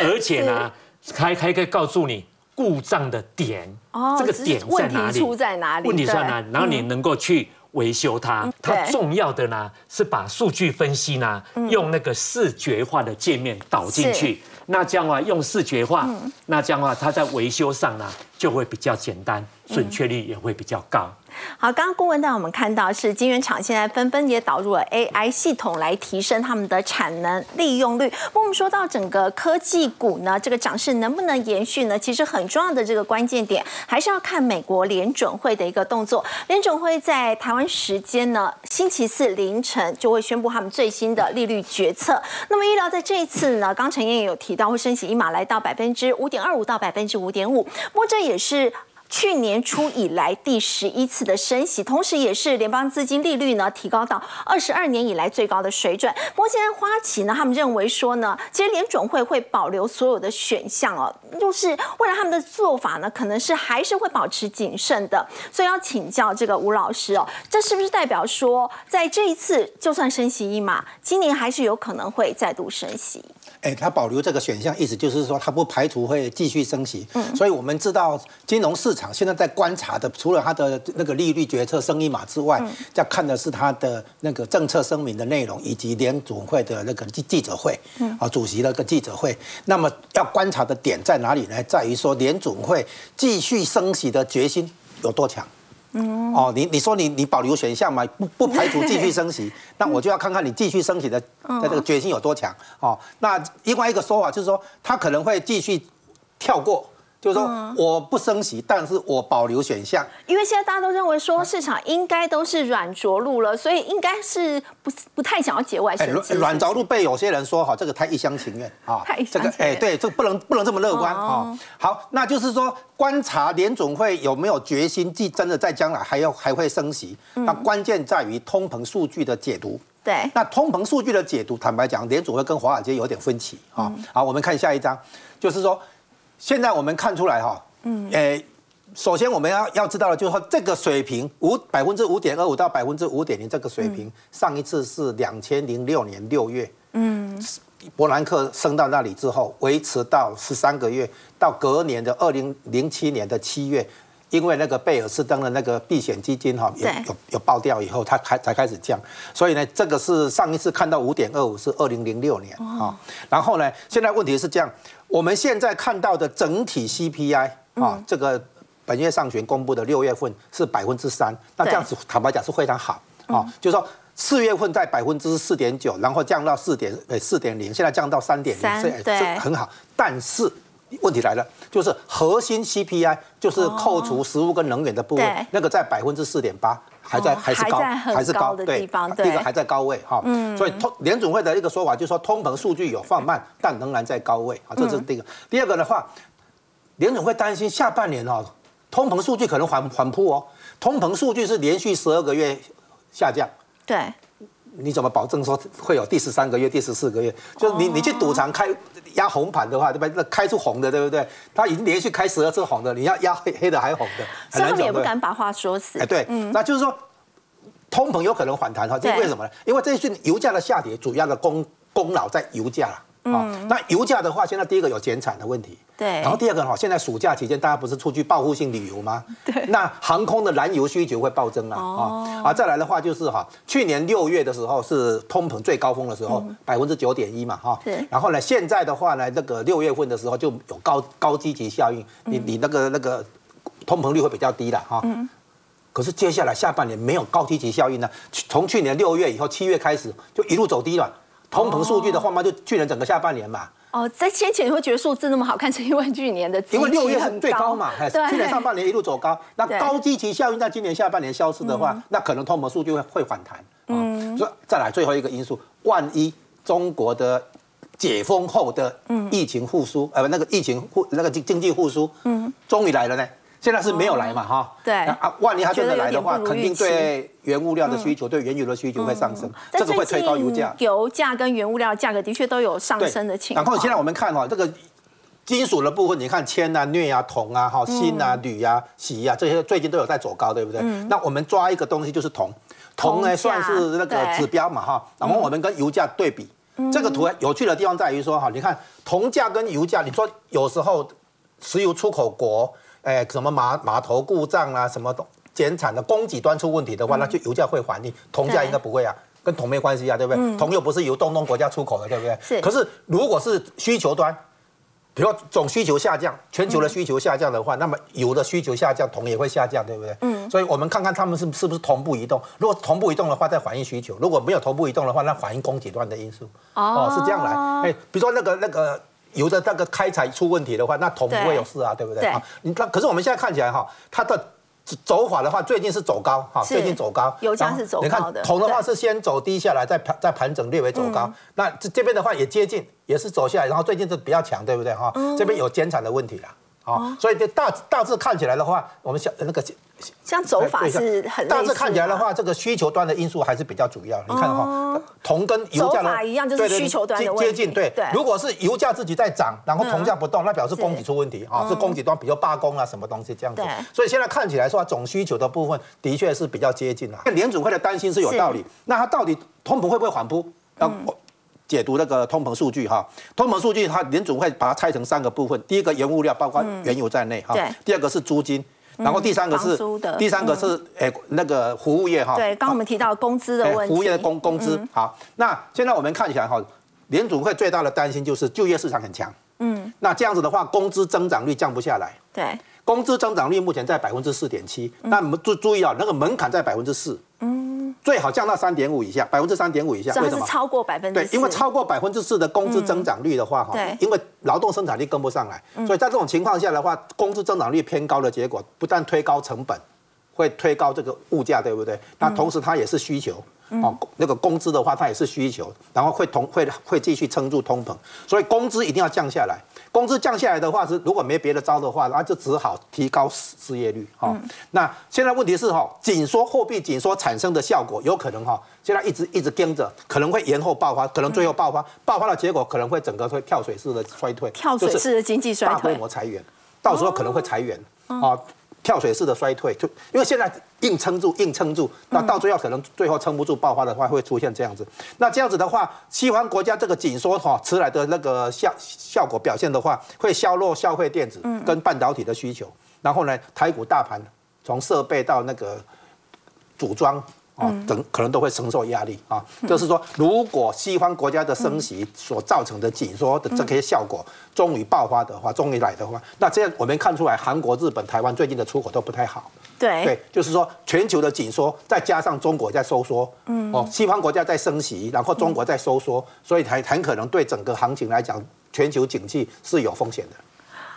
而且呢，还还可以告诉你故障的点，哦，这个点在哪里？问题出在哪里？问题在哪里？然后你能够去维修它。它重要的呢是把数据分析呢用那个视觉化的界面导进去。那这样的话用视觉化，那这样的话它在维修上呢就会比较简单，准确率也会比较高。好，刚刚顾问带我们看到是晶圆厂现在纷纷也导入了 AI 系统来提升他们的产能利用率。不过我们说到整个科技股呢，这个涨势能不能延续呢？其实很重要的这个关键点还是要看美国联准会的一个动作。联准会在台湾时间呢星期四凌晨就会宣布他们最新的利率决策。那么预料在这一次呢，刚陈燕也有提到会升息一码来到百分之五点二五到百分之五点五。不过这也是。去年初以来第十一次的升息，同时也是联邦资金利率呢提高到二十二年以来最高的水准。不过现在花旗呢，他们认为说呢，其实联准会会保留所有的选项哦，就是未来他们的做法呢，可能是还是会保持谨慎的。所以要请教这个吴老师哦，这是不是代表说，在这一次就算升息一码，今年还是有可能会再度升息？哎，他保留这个选项，意思就是说，他不排除会继续升息。嗯，所以我们知道，金融市场现在在观察的，除了它的那个利率决策升一码之外，在看的是它的那个政策声明的内容，以及联总会的那个记记者会，啊，主席那个记者会。那么要观察的点在哪里呢？在于说，联总会继续升息的决心有多强。哦，你你说你你保留选项嘛，不不排除继续升息，那我就要看看你继续升息的在这个决心有多强哦。那另外一个说法就是说，他可能会继续跳过。就是说，我不升息，但是我保留选项。因为现在大家都认为说市场应该都是软着陆了，所以应该是不不太想要节外生枝。软着陆被有些人说哈，这个太一厢情愿啊。太这个哎，对，这不能不能这么乐观啊。好，那就是说观察联总会有没有决心，即真的在将来还要还会升息。那关键在于通膨数据的解读。对。那通膨数据的解读，坦白讲，联总会跟华尔街有点分歧啊。好，我们看下一张，就是说。现在我们看出来哈，嗯，诶，首先我们要要知道的就是说这个水平五百分之五点二五到百分之五点零这个水平，上一次是两千零六年六月，嗯，伯南克升到那里之后，维持到十三个月，到隔年的二零零七年的七月，因为那个贝尔斯登的那个避险基金哈，有有有爆掉以后，它开才开始降，所以呢，这个是上一次看到五点二五是二零零六年啊，然后呢，现在问题是这样。我们现在看到的整体 CPI 啊，这个本月上旬公布的六月份是百分之三，那这样子坦白讲是非常好啊，就是说四月份在百分之四点九，然后降到四点呃四点零，现在降到三点零，是是很好。但是问题来了，就是核心 CPI 就是扣除食物跟能源的部分，那个在百分之四点八。还在还是高还是高的地方，第一个还在高位哈，所以通联总会的一个说法就是说通膨数据有放慢，但仍然在高位啊，这是第一个。第二个的话，联总会担心下半年哦，通膨数据可能缓缓扑哦，通膨数据是连续十二个月下降，对，你怎么保证说会有第十三个月、第十四个月？就是你你去赌场开压红盘的话，对吧？那开出红的，对不对？他已经连续开十二次红的，你要压黑黑的还红的，所以他们也不敢把话说死。哎，对，那就是说。通膨有可能反弹哈，这为什么呢？因为这次油价的下跌，主要的功功劳在油价了。嗯，那油价的话，现在第一个有减产的问题。对。然后第二个哈，现在暑假期间大家不是出去报复性旅游吗？对。那航空的燃油需求会暴增啊。哦。啊，再来的话就是哈，去年六月的时候是通膨最高峰的时候，百分之九点一嘛哈。是。然后呢，现在的话呢，那个六月份的时候就有高高积极效应，你你那个那个通膨率会比较低的哈。嗯。可是接下来下半年没有高积极效应呢？从去年六月以后，七月开始就一路走低了。通膨数据的话嘛，就去年整个下半年嘛。哦，在先前你会觉得数字那么好看，是因为去年的 因为六月很最高嘛，去年上半年一路走高，那高基期效应在今年下半年消失的话，那可能通膨数据会会反弹。嗯，所以再来最后一个因素，万一中国的解封后的疫情复苏，呃，那个疫情复那个经经济复苏，嗯，终于来了呢。现在是没有来嘛，哈，对啊，万一他真的来的话，肯定对原物料的需求、对原油的需求会上升，这个会推高油价。油价跟原物料价格的确都有上升的情况。然后现在我们看哈，这个金属的部分，你看铅啊、镍啊、铜啊、哈、锌啊、铝啊、锡啊，这些最近都有在走高，对不对？那我们抓一个东西就是铜，铜呢算是那个指标嘛，哈。然后我们跟油价对比，这个图有趣的地方在于说，哈，你看铜价跟油价，你说有时候石油出口国。哎，什么码码头故障啊，什么东减产的供给端出问题的话，那就油价会反应，铜价应该不会啊，跟铜没关系啊，对不对？铜又不是由东东国家出口的，对不对？是。可是如果是需求端，比如说总需求下降，全球的需求下降的话，那么油的需求下降，铜也会下降，对不对？嗯。所以我们看看他们是是不是同步移动。如果同步移动的话，再反映需求；如果没有同步移动的话，那反映供给端的因素。哦，是这样来。哎，比如说那个那个油的那个开采出问题的话，那铜不会有事啊，对不对？啊。你看，可是我们现在看起来哈，它的。走法的话，最近是走高，哈，最近走高，油价是走高的。铜的话是先走低下来，再盘再盘整，略微走高。那这这边的话也接近，也是走下来，然后最近是比较强，对不对？哈，这边有减产的问题了，好，所以这大大致看起来的话，我们想那个。像走法是很大致看起来的话，这个需求端的因素还是比较主要。你看哈，铜跟油价的一样，就是需求端的接近。对，如果是油价自己在涨，然后铜价不动，那表示供给出问题啊，是供给端，比较罢工啊什么东西这样子。所以现在看起来说，总需求的部分的确是比较接近了。联储会的担心是有道理。那它到底通膨会不会缓扑？要解读那个通膨数据哈。通膨数据它联储会把它拆成三个部分，第一个原物料，包括原油在内哈。第二个是租金。然后第三个是，第三个是诶那个服务业哈。对，刚我们提到工资的问题。服务业的工工资好，那现在我们看起来哈，联储会最大的担心就是就业市场很强。嗯。那这样子的话，工资增长率降不下来。对。工资增长率目前在百分之四点七，那我们注注意啊，那个门槛在百分之四。嗯。最好降到三点五以下，百分之三点五以下。为什么？超过百分之对，因为超过百分之四的工资增长率的话，哈，因为劳动生产力跟不上来，所以在这种情况下的话，工资增长率偏高的结果，不但推高成本，会推高这个物价，对不对？那同时它也是需求。哦，那个工资的话，它也是需求，然后会同会会继续撑住通膨，所以工资一定要降下来。工资降下来的话，是如果没别的招的话，那就只好提高失失业率。哈，那现在问题是哈，紧缩货币紧缩产生的效果有可能哈，现在一直一直跟着，可能会延后爆发，可能最后爆发，爆发的结果可能会整个会跳水式的衰退，跳水式的经济衰退，大规模裁员，到时候可能会裁员啊。跳水式的衰退，就因为现在硬撑住，硬撑住，那到最后可能最后撑不住爆发的话，会出现这样子。那这样子的话，西方国家这个紧缩哈迟来的那个效效果表现的话，会削弱消费电子跟半导体的需求。然后呢，台股大盘从设备到那个组装。哦，等可能都会承受压力啊。就是说，如果西方国家的升息所造成的紧缩的这些效果终于爆发的话，终于来的话，那这样我们看出来，韩国、日本、台湾最近的出口都不太好。对对，就是说全球的紧缩，再加上中国在收缩，嗯，哦，西方国家在升息，然后中国在收缩，所以才很可能对整个行情来讲，全球景气是有风险的。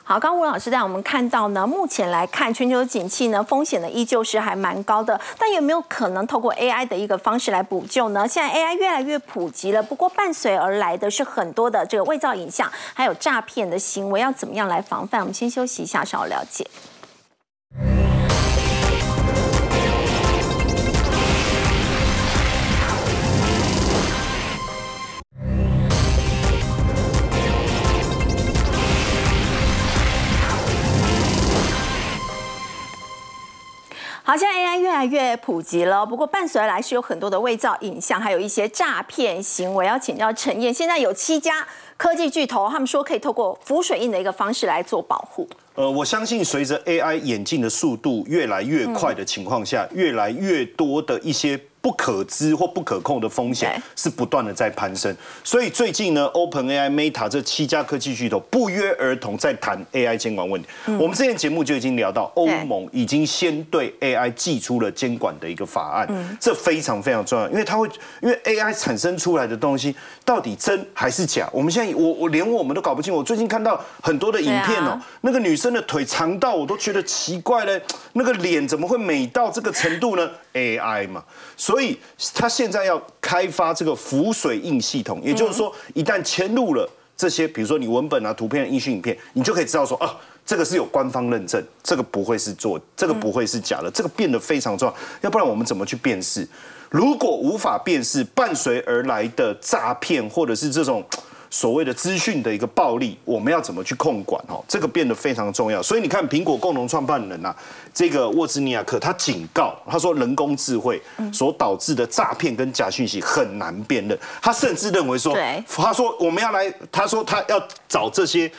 好，刚吴老师带我们看到呢，目前来看全球景气呢，风险呢依旧是还蛮高的，但有没有可能透过 AI 的一个方式来补救呢？现在 AI 越来越普及了，不过伴随而来的是很多的这个伪造影像，还有诈骗的行为，要怎么样来防范？我们先休息一下，稍后了解。好，像 AI 越来越普及了，不过伴随而来是有很多的伪造影像，还有一些诈骗行为。要请教陈燕，现在有七家科技巨头，他们说可以透过浮水印的一个方式来做保护。呃，我相信随着 AI 演进的速度越来越快的情况下，越来越多的一些。不可知或不可控的风险是不断的在攀升，所以最近呢，OpenAI、Meta 这七家科技巨头不约而同在谈 AI 监管问题。我们之前节目就已经聊到，欧盟已经先对 AI 寄出了监管的一个法案，这非常非常重要，因为它会，因为 AI 产生出来的东西到底真还是假？我们现在我我连我们都搞不清。我最近看到很多的影片哦，那个女生的腿长到我都觉得奇怪了，那个脸怎么会美到这个程度呢？AI 嘛。所以，他现在要开发这个浮水印系统，也就是说，一旦嵌入了这些，比如说你文本啊、图片、音讯、影片，你就可以知道说，啊，这个是有官方认证，这个不会是做，这个不会是假的，这个变得非常重要。要不然我们怎么去辨识？如果无法辨识，伴随而来的诈骗或者是这种。所谓的资讯的一个暴力，我们要怎么去控管？哦，这个变得非常重要。所以你看，苹果共同创办人呐，这个沃兹尼亚克，他警告他说，人工智慧所导致的诈骗跟假讯息很难辨认。他甚至认为说，他说我们要来，他说他要找这些。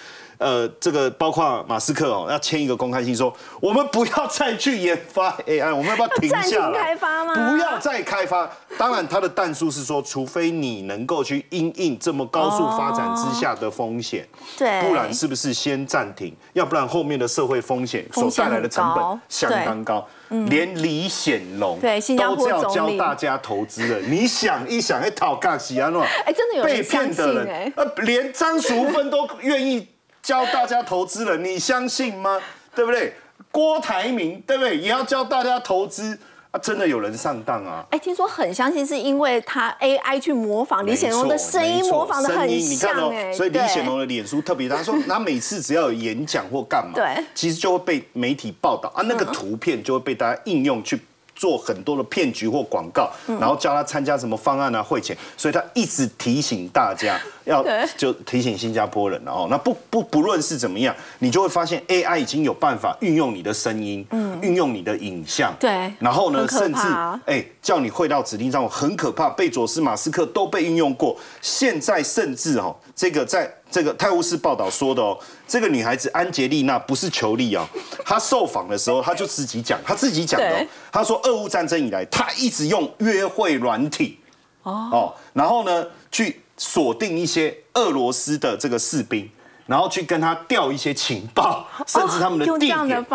呃，这个包括马斯克哦，要签一个公开信，说我们不要再去研发 AI，我们要不要停下来？开发吗？不要再开发。当然，他的弹数是说，除非你能够去因应这么高速发展之下的风险，对，不然是不是先暂停？要不然后面的社会风险所带来的成本相当高。连李显龙对都这样教大家投资了，你想一想，哎，讨尬西安诺，哎，真的有被骗的人，呃，连张淑芬都愿意教大家投资了，你相信吗？对不对？郭台铭对不对？也要教大家投资。啊，真的有人上当啊！哎，听说很相信是因为他 AI 去模仿李显龙的声音，模仿的很像哎，所以李显龙的脸书特别大。他说他每次只要有演讲或干嘛，对，其实就会被媒体报道啊，那个图片就会被大家应用去。做很多的骗局或广告，然后叫他参加什么方案啊、汇钱，所以他一直提醒大家要就提醒新加坡人，了哦。那不不不论是怎么样，你就会发现 AI 已经有办法运用你的声音，嗯，运用你的影像，对，然后呢，甚至哎叫你汇到指定账户，很可怕。贝佐斯、马斯克都被运用过，现在甚至哦，这个在。这个泰晤士报道说的哦，这个女孩子安杰丽娜不是求利哦，她受访的时候，她就自己讲，她自己讲的，她说俄乌战争以来，她一直用约会软体。哦，然后呢，去锁定一些俄罗斯的这个士兵。然后去跟他调一些情报，甚至他们的地点。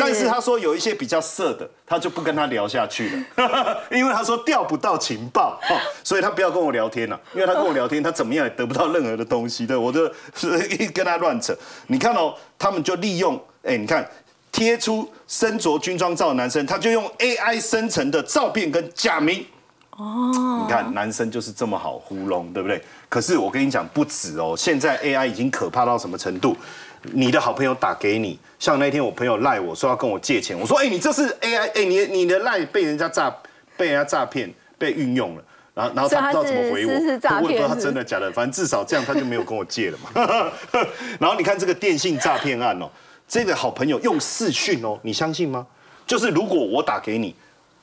但是他说有一些比较色的，他就不跟他聊下去了，因为他说调不到情报，所以他不要跟我聊天了。因为他跟我聊天，他怎么样也得不到任何的东西。对，我就 跟他乱扯。你看哦，他们就利用，哎，你看贴出身着军装照的男生，他就用 AI 生成的照片跟假名。哦，你看男生就是这么好糊弄，对不对？可是我跟你讲不止哦，现在 AI 已经可怕到什么程度？你的好朋友打给你，像那天我朋友赖我说要跟我借钱，我说哎，你这是 AI，哎，你你的赖被人家诈，被人家诈骗，被运用了，然后然后他不知道怎么回我，我也不知道他真的假的，反正至少这样他就没有跟我借了嘛。然后你看这个电信诈骗案哦，这个好朋友用视讯哦，你相信吗？就是如果我打给你。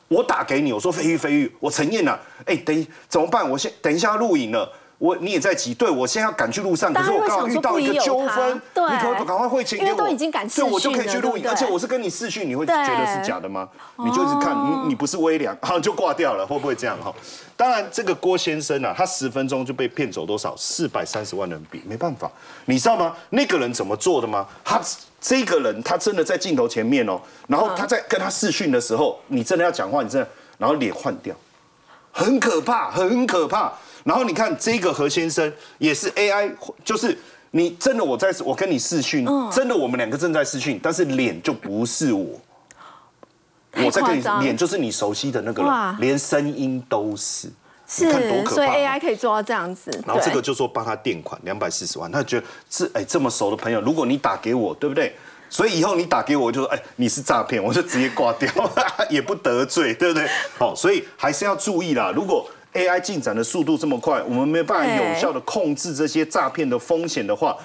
我打给你，我说飞玉飞玉，我陈燕呐，哎，等怎么办？我先等一下要录影了，我你也在急，对我现在要赶去路上，可是我刚好遇到一个纠纷，你可不赶快汇钱给我？都已经赶对，我就可以去录影，而且我是跟你视讯，你会觉得是假的吗？你就一直看，你你不是微良，好就挂掉了，会不会这样哈？当然，这个郭先生啊，他十分钟就被骗走多少？四百三十万人民币，没办法，你知道吗？那个人怎么做的吗？他。这个人他真的在镜头前面哦，然后他在跟他视讯的时候，你真的要讲话，你真的，然后脸换掉，很可怕，很可怕。然后你看这个何先生也是 AI，就是你真的我在我跟你视讯，真的我们两个正在视讯，但是脸就不是我，我在跟你脸就是你熟悉的那个人，连声音都是。是，所以 AI 可以做到这样子。然后这个就说帮他垫款两百四十万，他觉得是哎这么熟的朋友，如果你打给我，对不对？所以以后你打给我就说哎你是诈骗，我就直接挂掉，也不得罪，对不对？好，所以还是要注意啦。如果 AI 进展的速度这么快，我们没有办法有效的控制这些诈骗的风险的话，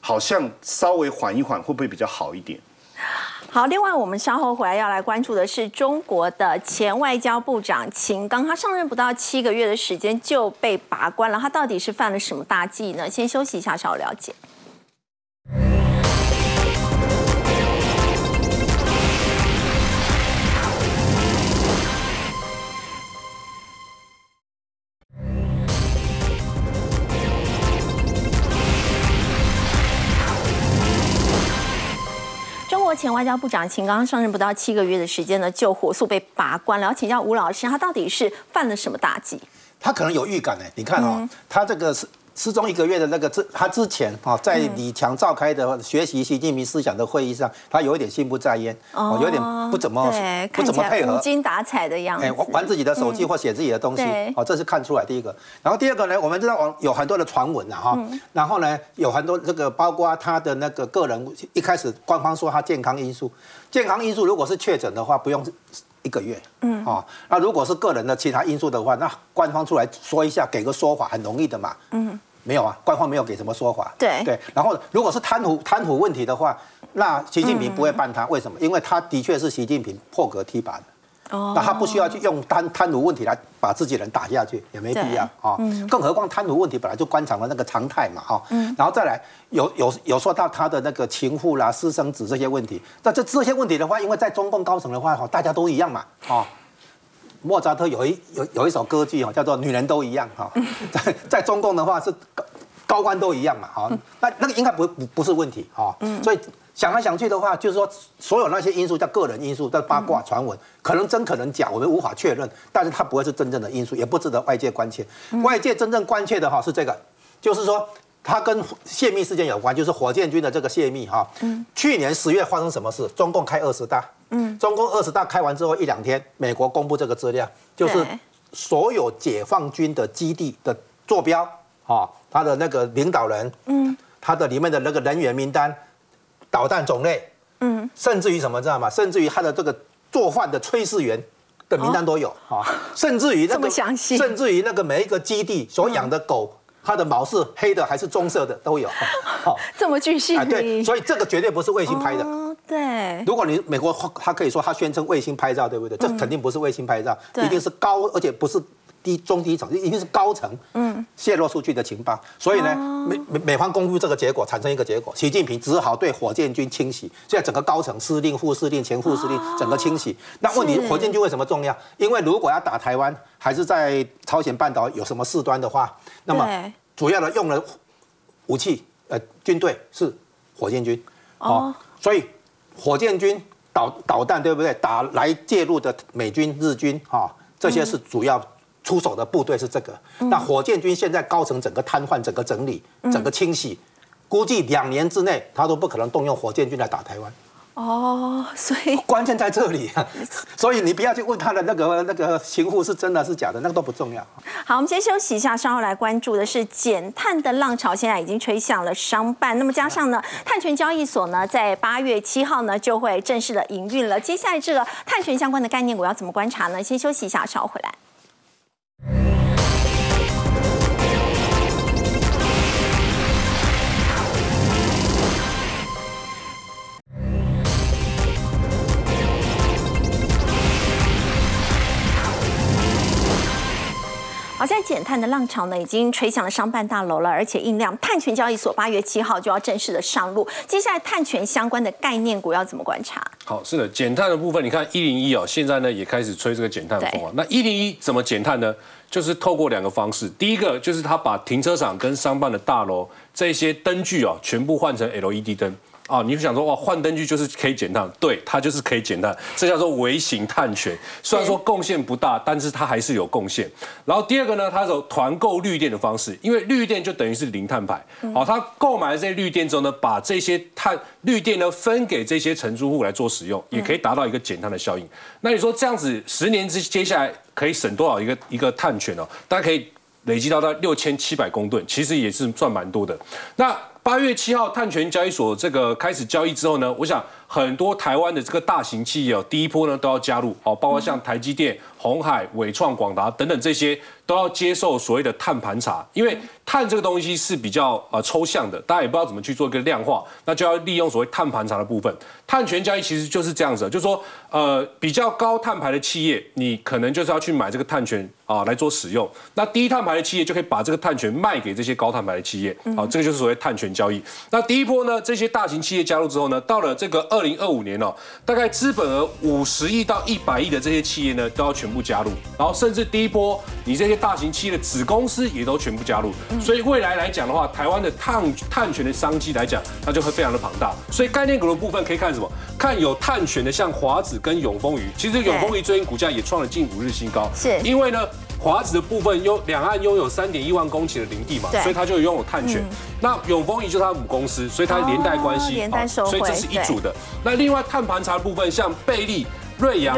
好像稍微缓一缓会不会比较好一点？好，另外我们稍后回来要来关注的是中国的前外交部长秦刚，他上任不到七个月的时间就被拔关了，他到底是犯了什么大忌呢？先休息一下，稍后了解。前外交部长秦刚上任不到七个月的时间呢，就火速被拔关了。要请教吴老师，他到底是犯了什么大忌？他可能有预感呢。你看哦，他这个是。失踪一个月的那个之，他之前啊，在李强召开的学习习近平思想的会议上，他有一点心不在焉，哦，有点不怎么不怎么配合，无精打采的样子，哎，玩自己的手机或写自己的东西，哦，这是看出来第一个。然后第二个呢，我们知道网有很多的传闻啊，哈，然后呢，有很多这个包括他的那个个人，一开始官方说他健康因素，健康因素如果是确诊的话，不用。一个月，嗯，哦，那如果是个人的其他因素的话，那官方出来说一下，给个说法，很容易的嘛，嗯，没有啊，官方没有给什么说法，对。对，然后如果是贪腐贪腐问题的话，那习近平不会办他，为什么？因为他的确是习近平破格提拔的，哦，那他不需要去用贪贪污问题来把自己人打下去，也没必要啊。更何况贪污问题本来就官场的那个常态嘛，哈。嗯。然后再来有有有说到他的那个情妇啦、私生子这些问题，那这这些问题的话，因为在中共高层的话，哈，大家都一样嘛，啊。莫扎特有一有有一首歌剧哦，叫做《女人都一样》哈。在在中共的话是高高官都一样嘛，哈。那那个应该不不不是问题哈。嗯。所以。想来想去的话，就是说，所有那些因素叫个人因素，叫八卦传闻，可能真可能假，我们无法确认。但是它不会是真正的因素，也不值得外界关切。外界真正关切的哈是这个，就是说它跟泄密事件有关，就是火箭军的这个泄密哈。嗯。去年十月发生什么事？中共开二十大。嗯。中共二十大开完之后一两天，美国公布这个资料，就是所有解放军的基地的坐标，哈，他的那个领导人，嗯，他的里面的那个人员名单。导弹种类，嗯，甚至于什么知道吗？甚至于它的这个做饭的炊事员的名单都有啊，甚至于那个甚至于那个每一个基地所养的狗，它的毛是黑的还是棕色的都有，好，这么具细对，所以这个绝对不是卫星拍的，哦对。如果你美国它可以说它宣称卫星拍照，对不对？这肯定不是卫星拍照，一定是高，而且不是。低中低层一定是高层，嗯，泄露出去的情报，所以呢，美美美方公布这个结果，产生一个结果，习近平只好对火箭军清洗，现在整个高层司令、副司令、前副司令整个清洗。那问题，火箭军为什么重要？因为如果要打台湾，还是在朝鲜半岛有什么事端的话，那么主要的用的武器，呃，军队是火箭军，哦，所以火箭军导导弹对不对？打来介入的美军、日军，哈，这些是主要。出手的部队是这个，那火箭军现在高层整个瘫痪，整个整理，整个清洗，估计两年之内他都不可能动用火箭军来打台湾。哦，所以关键在这里，所以你不要去问他的那个那个情妇是真的是假的，那个都不重要。好，我们先休息一下，稍后来关注的是减碳的浪潮，现在已经吹向了商办，那么加上呢，碳权交易所呢，在八月七号呢就会正式的营运了。接下来这个碳权相关的概念我要怎么观察呢？先休息一下，稍后回来。Yeah. 好，现在减碳的浪潮呢，已经吹响了商办大楼了，而且印量碳权交易所八月七号就要正式的上路。接下来碳权相关的概念股要怎么观察？好，是的，减碳的部分，你看一零一哦，现在呢也开始吹这个减碳风啊。那一零一怎么减碳呢？就是透过两个方式，第一个就是他把停车场跟商办的大楼这些灯具哦，全部换成 LED 灯。啊，你就想说哇，换灯具就是可以减碳，对，它就是可以减碳，这叫做微型碳权。虽然说贡献不大，但是它还是有贡献。然后第二个呢，它有团购绿电的方式，因为绿电就等于是零碳排。好，它购买了这些绿电之后呢，把这些碳绿电呢分给这些承租户来做使用，也可以达到一个减碳的效应。那你说这样子十年之接下来可以省多少一个一个碳权哦？大家可以累积到到六千七百公吨，其实也是算蛮多的。那八月七号，碳权交易所这个开始交易之后呢，我想很多台湾的这个大型企业哦，第一波呢都要加入哦，包括像台积电、红海、伟创、广达等等这些都要接受所谓的碳盘查，因为碳这个东西是比较呃抽象的，大家也不知道怎么去做一个量化，那就要利用所谓碳盘查的部分。碳权交易其实就是这样子，就是说呃比较高碳排的企业，你可能就是要去买这个碳权啊来做使用，那低碳排的企业就可以把这个碳权卖给这些高碳排的企业，好，这个就是所谓碳权。交易，那第一波呢？这些大型企业加入之后呢，到了这个二零二五年哦，大概资本额五十亿到一百亿的这些企业呢，都要全部加入，然后甚至第一波，你这些大型企业的子公司也都全部加入，所以未来来讲的话，台湾的碳碳权的商机来讲，它就会非常的庞大。所以概念股的部分可以看什么？看有碳权的，像华子跟永丰鱼，其实永丰鱼最近股价也创了近五日新高，是因为呢。华子的部分拥两岸拥有三点一万公顷的林地嘛，所以它就拥有碳权。那永丰仪就是它母公司，所以它连带关系，连带收所以这是一组的。那另外碳盘查的部分，像贝利、瑞阳。